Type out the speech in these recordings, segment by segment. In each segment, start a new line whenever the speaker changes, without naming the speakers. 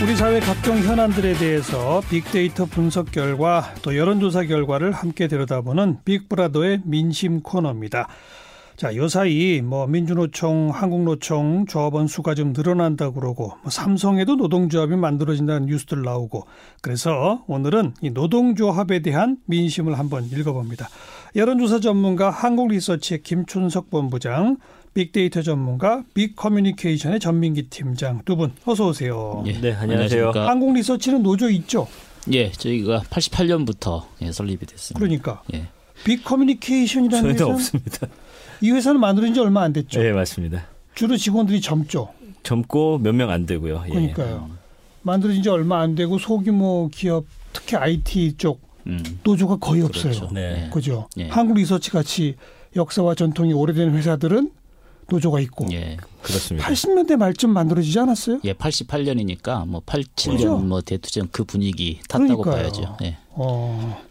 우리 사회 각종 현안들에 대해서 빅데이터 분석 결과 또 여론조사 결과를 함께 들여다보는 빅브라더의 민심 코너입니다. 자, 요 사이 뭐 민주노총, 한국노총 조합원 수가 좀 늘어난다 그러고 뭐 삼성에도 노동조합이 만들어진다는 뉴스들 나오고 그래서 오늘은 이 노동조합에 대한 민심을 한번 읽어봅니다. 여론조사 전문가 한국리서치의 김춘석 본부장, 빅데이터 전문가 빅커뮤니케이션의 전민기 팀장 두 분 어서 오세요.
예, 네, 안녕하세요.
한국리서치는 노조 있죠?
예, 저희가 88년부터 예, 설립이 됐습니다.
그러니까 예. 빅커뮤니케이션이라는
회사는 없습니다.
이 회사는 만들어진 지 얼마 안 됐죠?
네, 맞습니다.
주로 직원들이 젊죠?
젊고 몇 명 안 되고요.
예. 그러니까요. 만들어진 지 얼마 안 되고 소규모 기업, 특히 IT 쪽 음. 노조가 거의 그렇죠. 없어요. 네. 그죠? 예. 한국 리서치 같이 역사와 전통이 오래된 회사들은 노조가 있고. 예,
그렇습니다.
80년대 말쯤 만들어지지 않았어요?
예, 88년이니까 뭐 87년 그렇죠? 뭐 대투전 그 분위기 탔다고 그러니까요. 봐야죠. 예. 어.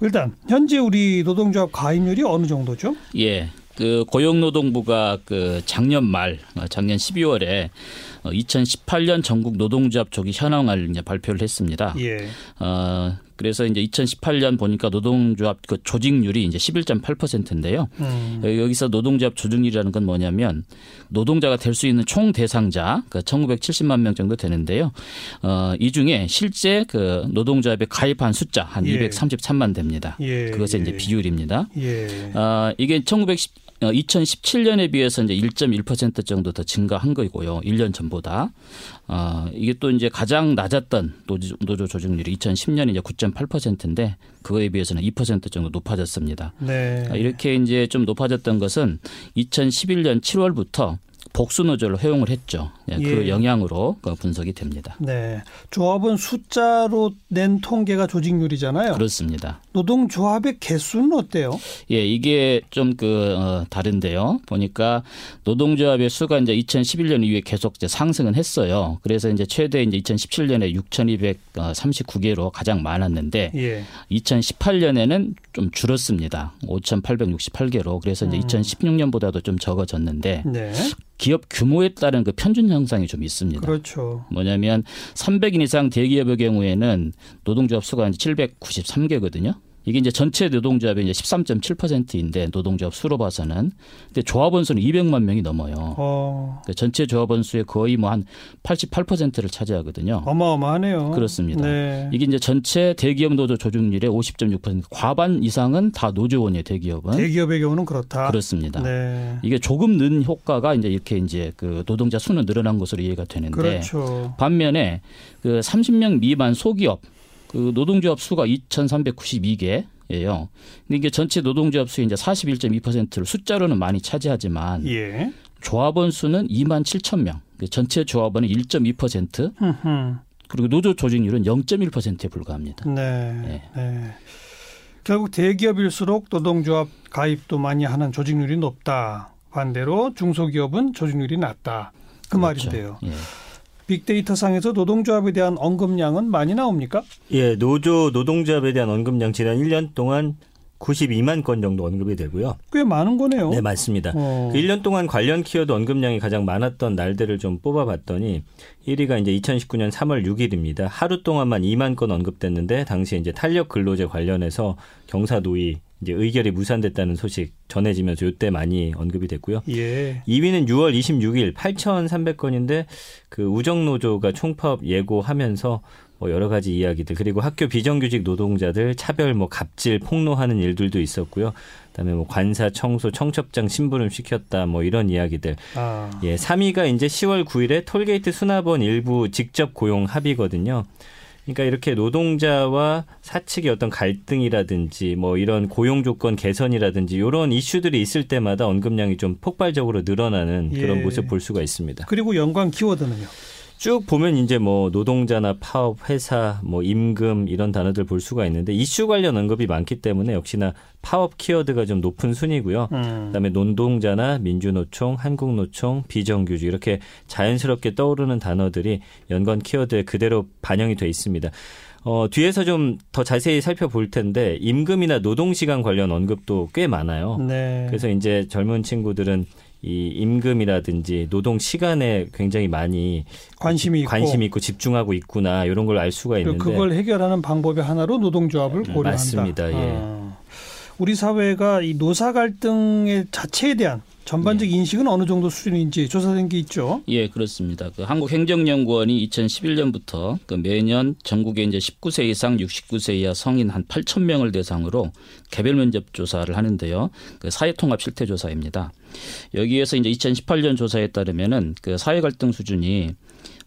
일단 현재 우리 노동조합 가입률이 어느 정도죠?
예. 그 고용노동부가 그 작년 말 어, 작년 12월에 2018년 어, 전국 노동조합 조기 현황을 이제 발표를 했습니다. 예. 어 그래서 이제 2018년 보니까 노동조합 그 조직률이 이제 11.8%인데요. 음. 여기서 노동조합 조직률이라는 건 뭐냐면 노동자가 될 수 있는 총 대상자 그 1,970만 명 정도 되는데요. 어, 이 중에 실제 그 노동조합에 가입한 숫자 한 예. 233만 됩니다. 예. 그것의 이제 예. 비율입니다. 예. 어, 이게 1910 2017년에 어, 비해서 이제 1.1% 정도 더 증가한 거고요. 1년 전보다. 어, 이게 또 이제 가장 낮았던 노조, 노조 조직률이 2010년 이제 9.8%인데 그거에 비해서는 2% 정도 높아졌습니다. 네. 아, 이렇게 이제 좀 높아졌던 것은 2011년 7월부터 복수 노조를 허용을 했죠. 예, 그 예. 영향으로 그 분석이 됩니다.
네. 조합은 숫자로 낸 통계가 조직률이잖아요.
그렇습니다.
노동조합의 개수는 어때요?
예, 이게 좀그 어, 다른데요. 보니까 노동조합의 수가 이제 2011년 이후에 계속 이제 상승은 했어요. 그래서 이제 최대 이제 2017년에 6,239개로 가장 많았는데 예. 2018년에는 좀 줄었습니다. 5,868개로. 그래서 이제 음. 2016년보다도 좀 적어졌는데 네. 기업 규모에 따른 그 편준 현상이 좀 있습니다.
그렇죠.
뭐냐면 300인 이상 대기업의 경우에는 노동조합 수가 793개거든요. 이게 이제 전체 노동조합의 이제 13.7%인데 노동조합 수로 봐서는 근데 조합원 수는 200만 명이 넘어요. 어. 그러니까 전체 조합원 수의 거의 뭐 한 88%를 차지하거든요.
어마어마하네요.
그렇습니다. 네. 이게 이제 전체 대기업 노조 조직률의 50.6% 과반 이상은 다 노조원이에요. 대기업은.
대기업의 경우는 그렇다.
그렇습니다. 네. 이게 조금 는 효과가 이제 이렇게 이제 그 노동자 수는 늘어난 것으로 이해가 되는데 그렇죠. 반면에 그 30명 미만 소기업 그 노동조합 수가 2,392개예요. 근데 이게 전체 노동조합 수의 이제 41.2%를 숫자로는 많이 차지하지만 예. 조합원 수는 2만 7천 명. 그 전체 조합원은 1.2%. 그리고 노조 조직률은 0.1%에 불과합니다. 네.
네. 네. 결국 대기업일수록 노동조합 가입도 많이 하는 조직률이 높다. 반대로 중소기업은 조직률이 낮다. 그 그렇죠. 말인데요. 예. 빅데이터 상에서 노동조합에 대한 언급량은 많이 나옵니까?
예, 노조 노동조합에 대한 언급량 지난 1년 동안 92만 건 정도 언급이 되고요.
꽤 많은 거네요.
네, 맞습니다. 어. 그 1년 동안 관련 키워드 언급량이 가장 많았던 날들을 좀 뽑아봤더니 1위가 이제 2019년 3월 6일입니다. 하루 동안만 2만 건 언급됐는데 당시에 이제 탄력 근로제 관련해서 경사노위 이제 의결이 무산됐다는 소식 전해지면서 이때 많이 언급이 됐고요. 예. 2위는 6월 26일 8,300건인데 그 우정 노조가 총파업 예고하면서 뭐 여러 가지 이야기들 그리고 학교 비정규직 노동자들 차별 뭐 갑질 폭로하는 일들도 있었고요. 그다음에 뭐 관사 청소 청첩장 심부름 시켰다 뭐 이런 이야기들. 아. 예, 3위가 이제 10월 9일에 톨게이트 수납원 일부 직접 고용 합의거든요. 그러니까 이렇게 노동자와 사측의 어떤 갈등이라든지 뭐 이런 고용 조건 개선이라든지 이런 이슈들이 있을 때마다 언급량이 좀 폭발적으로 늘어나는 그런 예. 모습 볼 수가 있습니다.
그리고 연관 키워드는요?
쭉 보면 이제 뭐 노동자나 파업, 회사, 뭐 임금 이런 단어들 볼 수가 있는데 이슈 관련 언급이 많기 때문에 역시나 파업 키워드가 좀 높은 순위고요. 음. 그다음에 노동자나 민주노총, 한국노총, 비정규직 이렇게 자연스럽게 떠오르는 단어들이 연관 키워드에 그대로 반영이 돼 있습니다. 어, 뒤에서 좀 더 자세히 살펴볼 텐데 임금이나 노동 시간 관련 언급도 꽤 많아요. 네. 그래서 이제 젊은 친구들은 이 임금이라든지 노동 시간에 굉장히 많이
관심이 있고
관심이 있고 집중하고 있구나 이런 걸 알 수가 있는데
그걸 해결하는 방법의 하나로 노동조합을 음, 고려한다.
맞습니다. 예. 아.
우리 사회가 이 노사 갈등의 자체에 대한 전반적 예. 인식은 어느 정도 수준인지 조사된 게 있죠.
예, 그렇습니다. 그 한국행정연구원이 2011년부터 그 매년 전국에 이제 19세 이상 69세 이하 성인 한 8천 명을 대상으로 개별 면접 조사를 하는데요. 그 사회통합 실태 조사입니다. 여기에서 이제 2018년 조사에 따르면은 그 사회 갈등 수준이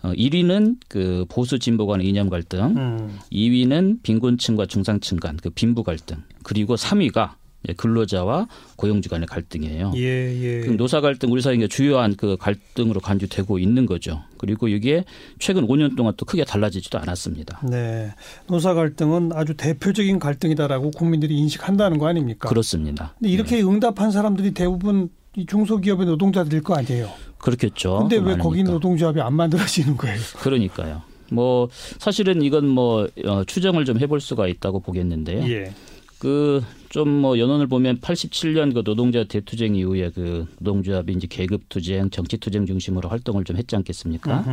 어 1위는 그 보수 진보 간의 이념 갈등, 음. 2위는 빈곤층과 중상층 간 그 빈부 갈등, 그리고 3위가 예, 근로자와 고용주 간의 갈등이에요. 예, 예. 그럼 노사 갈등 우리 사회의 주요한 그 갈등으로 간주되고 있는 거죠. 그리고 이게 최근 5년 동안 또 크게 달라지지도 않았습니다.
네. 노사 갈등은 아주 대표적인 갈등이다라고 국민들이 인식한다는 거 아닙니까?
그렇습니다.
근데 이렇게 네. 응답한 사람들이 대부분 이 중소기업의 노동자들일 거 아니에요.
그렇겠죠.
근데 왜 거기 노동조합이 안 만들어지는 거예요?
그러니까요. 뭐 사실은 이건 뭐 어, 추정을 좀 해볼 수가 있다고 보겠는데요. 예. 그 좀 뭐 연원을 보면 87년 그 노동자 대투쟁 이후에 그 노동조합이 이제 계급 투쟁, 정치 투쟁 중심으로 활동을 좀 했지 않겠습니까?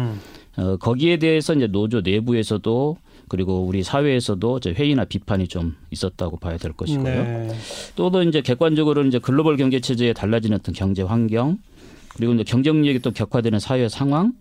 어, 거기에 대해서 이제 노조 내부에서도 그리고 우리 사회에서도 이제 회의나 비판이 좀 있었다고 봐야 될 것이고요. 네. 또도 이제 객관적으로 이제 글로벌 경제 체제에 달라지는 어떤 경제 환경 그리고 이제 경쟁력이 또 격화되는 사회 상황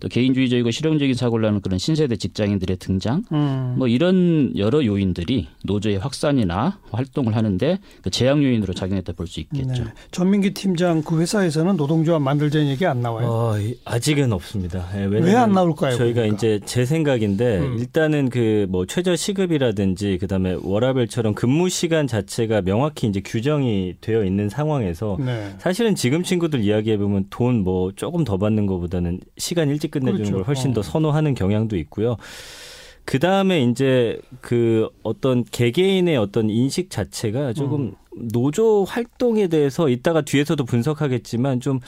또 개인주의적이고 실용적인 사고를 하는 그런 신세대 직장인들의 등장 음. 뭐 이런 여러 요인들이 노조의 확산이나 활동을 하는데 그 제약 요인으로 작용했다 볼 수 있겠죠. 네.
전민기 팀장 그 회사에서는 노동조합 만들자는 얘기 안 나와요? 어,
아직은 없습니다.
네, 왜안 나올까요?
저희가 그러니까? 이제 제 생각인데 음. 일단은 그 뭐 최저 시급이라든지 그다음에 워라벨처럼 근무 시간 자체가 명확히 이제 규정이 되어 있는 상황에서 네. 사실은 지금 친구들 이야기해 보면 돈 뭐 조금 더 받는 것보다는 시간 일찍 끝내주는 그렇죠. 걸 훨씬 더 어. 선호하는 경향도 있고요. 그 다음에 이제 그 어떤 개개인의 어떤 인식 자체가 조금 음. 노조 활동에 대해서 이따가 뒤에서도 분석하겠지만 좀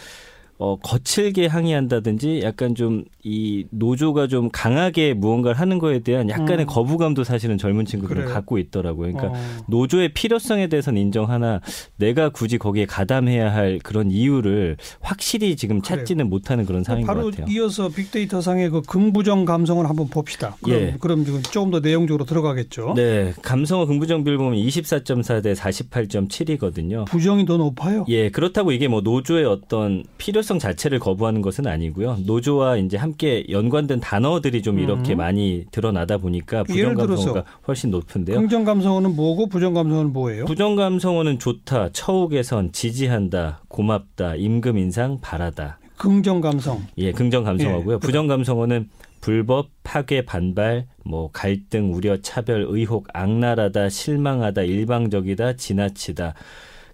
어, 거칠게 항의한다든지 약간 좀 이 노조가 좀 강하게 무언가를 하는 거에 대한 약간의 음. 거부감도 사실은 젊은 친구들은 그래요. 갖고 있더라고요. 그러니까 어. 노조의 필요성에 대해서는 인정하나 내가 굳이 거기에 가담해야 할 그런 이유를 확실히 지금 찾지는 그래요. 못하는 그런 상황인
바로
것 같아요.
이어서 빅데이터 상의 그 긍부정 감성을 한번 봅시다. 그럼, 예. 그럼 조금 더 내용적으로 들어가겠죠.
네. 감성어 긍부정 비율 보면 24.4 대 48.7이거든요.
부정이 더 높아요?
예. 그렇다고 이게 뭐 노조의 어떤 필요 필요성 자체를 거부하는 것은 아니고요. 노조와 이제 함께 연관된 단어들이 좀 이렇게 음. 많이 드러나다 보니까 부정 감성어가 훨씬 높은데요.
긍정 감성어는 뭐고 부정 감성어는 뭐예요?
부정 감성어는 좋다, 처우 개선, 지지한다, 고맙다, 임금 인상 바라다.
긍정 감성.
예, 긍정 감성어고요. 예, 부정 감성어는 불법, 파괴, 반발, 뭐 갈등, 우려, 차별, 의혹, 악랄하다, 실망하다, 일방적이다, 지나치다.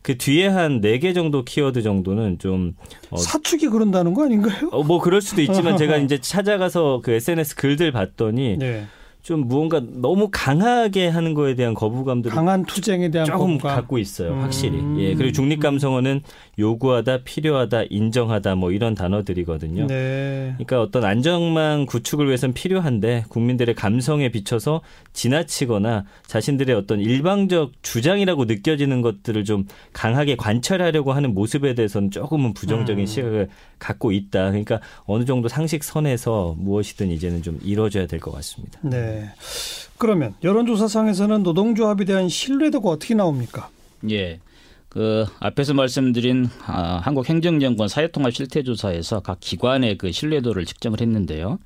그 뒤에 한 네 개 정도 키워드 정도는 좀
어, 사축이 그런다는 거 아닌가요?
어, 뭐 그럴 수도 있지만 제가 이제 찾아가서 그 SNS 글들 봤더니 네. 좀 무언가 너무 강하게 하는 거에 대한 거부감들을
강한 투쟁에 대한
조금
거부감.
갖고 있어요, 확실히. 음. 예, 그리고 중립 감성어는 요구하다, 필요하다, 인정하다 뭐 이런 단어들이거든요. 네. 그러니까 어떤 안정망 구축을 위해서는 필요한데 국민들의 감성에 비춰서 지나치거나 자신들의 어떤 일방적 주장이라고 느껴지는 것들을 좀 강하게 관철하려고 하는 모습에 대해서는 조금은 부정적인 음. 시각을 갖고 있다. 그러니까 어느 정도 상식 선에서 무엇이든 이제는 좀 이루어져야 될 것 같습니다.
네. 네. 그러면 여론조사상에서는 노동조합에 대한 신뢰도가 어떻게 나옵니까?
예. 그 앞에서 말씀드린 아, 한국행정연구원 사회통합 실태조사에서 각 기관의 그 신뢰도를 측정을 했는데요.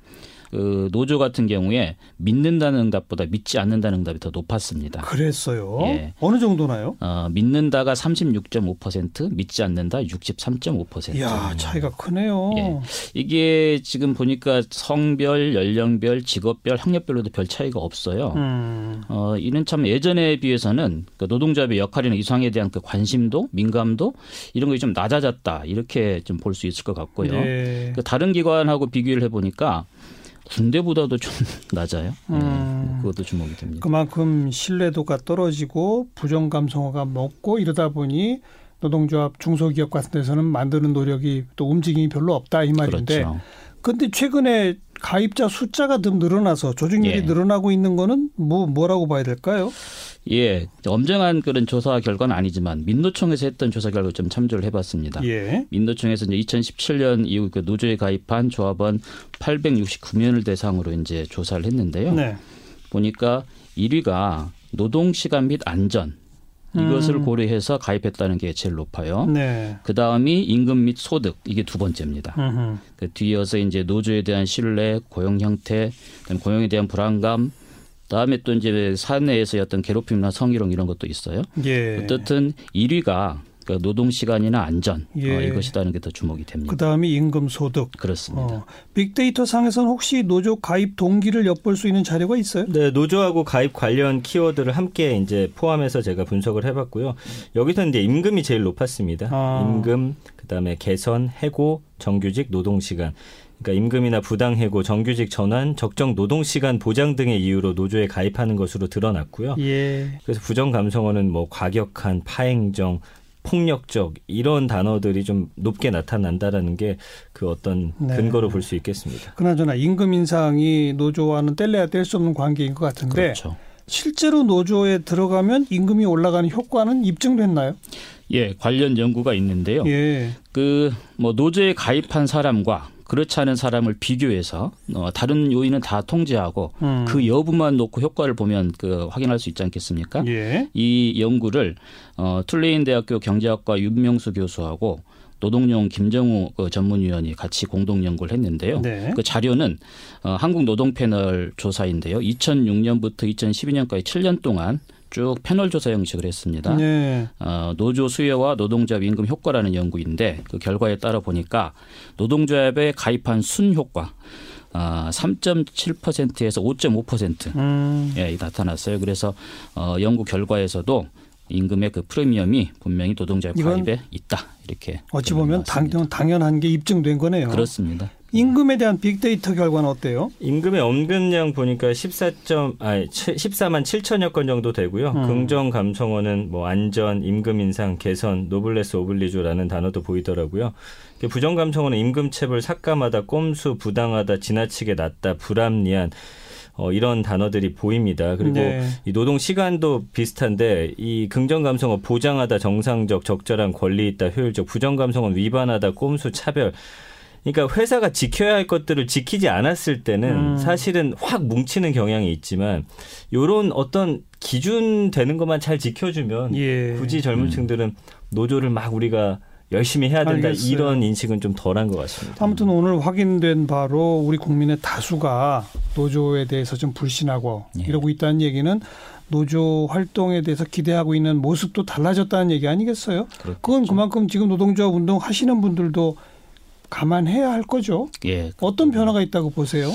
그 노조 같은 경우에 믿는다는 응답보다 믿지 않는다는 응답이 더 높았습니다.
그랬어요. 예. 어느 정도나요?
어, 믿는다가 36.5%, 믿지 않는다 63.5%.
이야, 차이가 크네요. 예.
이게 지금 보니까 성별, 연령별, 직업별, 학력별로도 별 차이가 없어요. 음. 어, 이는 참 예전에 비해서는 그 노동자의 역할이나 이상에 대한 그 관심도, 민감도 이런 것이 좀 낮아졌다 이렇게 좀 볼 수 있을 것 같고요. 네. 그 다른 기관하고 비교를 해보니까 군대보다도 좀 낮아요. 네, 음. 그것도 주목이 됩니다.
그만큼 신뢰도가 떨어지고 부정 감성어가 먹고 이러다 보니 노동조합 중소기업 같은 데서는 만드는 노력이 또 움직임이 별로 없다 이 말인데. 그렇죠. 근데 최근에 가입자 숫자가 좀 늘어나서 조직률이 예. 늘어나고 있는 거는 뭐 뭐라고 봐야 될까요?
예, 엄정한 그런 조사 결과는 아니지만 민노총에서 했던 조사 결과 좀 참조를 해봤습니다. 예. 민노총에서 이제 2017년 이후 그 노조에 가입한 조합원 869명을 대상으로 이제 조사를 했는데요. 네. 보니까 1위가 노동 시간 및 안전 이것을 음. 고려해서 가입했다는 게 제일 높아요. 네. 그 다음이 임금 및 소득 이게 두 번째입니다. 그 뒤이어서 이제 노조에 대한 신뢰, 고용 형태, 고용에 대한 불안감, 다음에 또 이제 사내에서의 어떤 괴롭힘이나 성희롱 이런 것도 있어요. 예. 어떻든 1위가 그 노동 시간이나 안전 어, 예. 어, 이것이라는 게 더 주목이 됩니다.
그다음이 임금 소득.
그렇습니다. 어.
빅데이터 상에서는 혹시 노조 가입 동기를 엿볼 수 있는 자료가 있어요?
네, 노조하고 가입 관련 키워드를 함께 이제 포함해서 제가 분석을 해봤고요. 여기서 이제 임금이 제일 높았습니다. 아. 임금, 그다음에 개선, 해고, 정규직, 노동 시간. 그러니까 임금이나 부당해고, 정규직 전환, 적정 노동 시간 보장 등의 이유로 노조에 가입하는 것으로 드러났고요. 예. 그래서 부정 감성어는 뭐 과격한, 파행정, 폭력적 이런 단어들이 좀 높게 나타난다라는 게 그 어떤 네. 근거로 볼 수 있겠습니다.
그나저나 임금 인상이 노조와는 뗄래야 뗄 수 없는 관계인 것 같은데 그렇죠. 실제로 노조에 들어가면 임금이 올라가는 효과는 입증됐나요?
예, 관련 연구가 있는데요. 예. 그뭐 노조에 가입한 사람과 그렇지 않은 사람을 비교해서 어, 다른 요인은 다 통제하고 음. 그 여부만 놓고 효과를 보면 그 확인할 수 있지 않겠습니까? 예. 이 연구를 어, 툴레인 대학교 경제학과 윤명수 교수하고 노동연 김정우 그 전문위원이 같이 공동 연구를 했는데요. 네. 그 자료는 어, 한국 노동 패널 조사인데요. 2006년부터 2012년까지 7년 동안 쭉 패널 조사 형식을 했습니다. 네. 어, 노조 수요와 노동조합 임금 효과라는 연구인데 그 결과에 따라 보니까 노동조합에 가입한 순 효과 아, 3.7%에서 5.5% 음. 예, 나타났어요. 그래서 어, 연구 결과에서도 임금의 그 프리미엄이 분명히 노동자의 가입에 있다 이렇게
어찌 보면 당, 당연한 게 입증된 거네요.
그렇습니다.
임금에 대한 빅데이터 결과는 어때요?
임금의 언급량 보니까 14점 아 14만 7천여 건 정도 되고요. 음. 긍정 감성어는 뭐 안전, 임금 인상, 개선, 노블레스 오블리주라는 단어도 보이더라고요. 부정 감성어는 임금 체불 삭감하다, 꼼수, 부당하다, 지나치게 낮다, 불합리한 어, 이런 단어들이 보입니다. 그리고 네. 이 노동 시간도 비슷한데 이 긍정 감성은 보장하다, 정상적, 적절한 권리 있다, 효율적, 부정 감성은 위반하다, 꼼수, 차별. 그러니까 회사가 지켜야 할 것들을 지키지 않았을 때는 음. 사실은 확 뭉치는 경향이 있지만 요런 어떤 기준 되는 것만 잘 지켜주면 예. 굳이 젊은 음. 층들은 노조를 막 우리가 열심히 해야 된다 알겠어요. 이런 인식은 좀 덜한 것 같습니다.
아무튼 오늘 확인된 바로 우리 국민의 다수가 노조에 대해서 좀 불신하고 예. 이러고 있다는 얘기는 노조 활동에 대해서 기대하고 있는 모습도 달라졌다는 얘기 아니겠어요? 그렇겠죠. 그건 그만큼 지금 노동조합 운동 하시는 분들도 감안해야 할 거죠. 예. 어떤 변화가 있다고 보세요?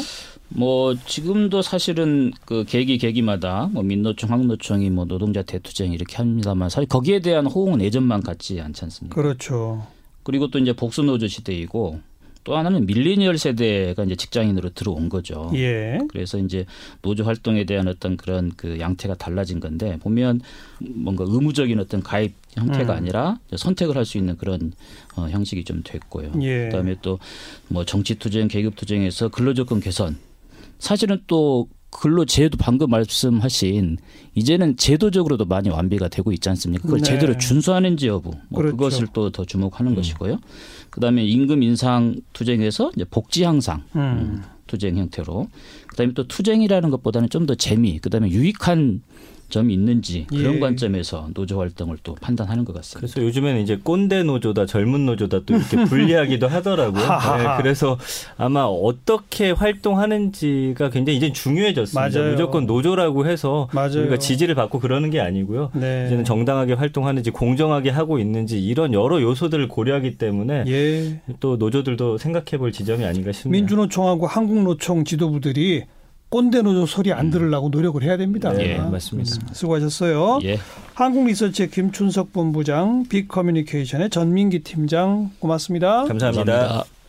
뭐 지금도 사실은 그 계기 계기마다 뭐 민노총, 항노총이 뭐 노동자 대투쟁 이렇게 합니다만 사실 거기에 대한 호응은 예전만 같지 않지 않습니까?
그렇죠.
그리고 또 이제 복수노조 시대이고 또 하나는 밀리니얼 세대가 이제 직장인으로 들어온 거죠. 예. 그래서 이제 노조 활동에 대한 어떤 그런 그 양태가 달라진 건데 보면 뭔가 의무적인 어떤 가입 형태가 음. 아니라 선택을 할 수 있는 그런 어, 형식이 좀 됐고요. 예. 그다음에 또 뭐 정치 투쟁, 계급 투쟁에서 근로조건 개선 사실은 또 근로 제도 방금 말씀하신 이제는 제도적으로도 많이 완비가 되고 있지 않습니까? 그걸 네. 제대로 준수하는지 여부 뭐 그렇죠. 그것을 또 더 주목하는 음. 것이고요. 그다음에 임금 인상 투쟁에서 이제 복지 향상 음. 음 투쟁 형태로 그다음에 또 투쟁이라는 것보다는 좀 더 재미 그다음에 유익한 점이 있는지 그런 예. 관점에서 노조 활동을 또 판단하는 것 같습니다.
그래서 요즘에는 이제 꼰대 노조다 젊은 노조다 또 이렇게 분리하기도 하더라고요. 네, 그래서 아마 어떻게 활동하는지가 굉장히 이제 중요해졌습니다. 맞아요. 무조건 노조라고 해서 맞아요. 우리가 지지를 받고 그러는 게 아니고요. 네. 이제는 정당하게 활동하는지 공정하게 하고 있는지 이런 여러 요소들을 고려하기 때문에 예. 또 노조들도 생각해볼 지점이 아닌가 싶습니다.
민주노총하고 한국노총 지도부들이 꼰대 노조 소리 안 음. 들으려고 노력을 해야 됩니다.
네, 맞습니다.
음, 수고하셨어요. 예. 한국리서치의 김춘석 본부장, 빅커뮤니케이션의 전민기 팀장 고맙습니다
감사합니다. 감사합니다.